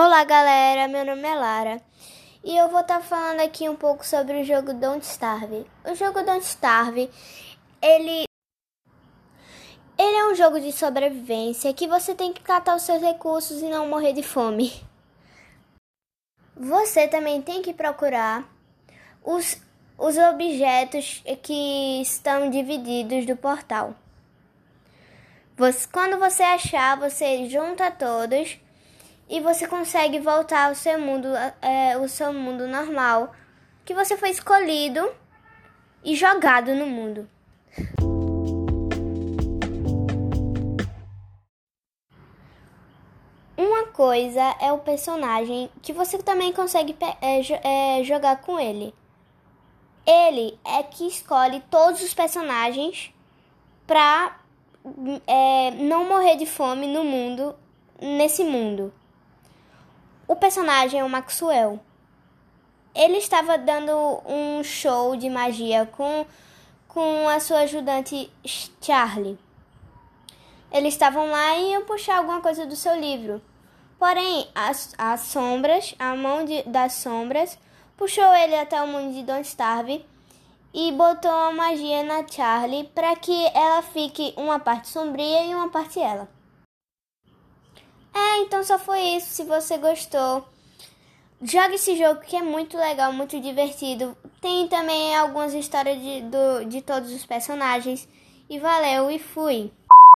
Olá galera, meu nome é Lara e eu vou estar tá falando aqui um pouco sobre o jogo Don't Starve. O jogo Don't Starve, ele ele é um jogo de sobrevivência que você tem que catar os seus recursos e não morrer de fome. Você também tem que procurar os, os objetos que estão divididos do portal. Você, quando você achar, você junta todos e você consegue voltar ao seu mundo, é, o seu mundo normal, que você foi escolhido e jogado no mundo. Uma coisa é o personagem que você também consegue é, é, jogar com ele. Ele é que escolhe todos os personagens pra é, não morrer de fome no mundo, nesse mundo. O personagem é o Maxwell. Ele estava dando um show de magia com, com a sua ajudante Charlie. Eles estavam lá e iam puxar alguma coisa do seu livro. Porém, as, as sombras, a mão de, das sombras, puxou ele até o mundo de Don't Starve e botou a magia na Charlie para que ela fique uma parte sombria e uma parte ela. É, então só foi isso. Se você gostou, jogue esse jogo que é muito legal, muito divertido. Tem também algumas histórias de, do, de todos os personagens. E valeu e fui!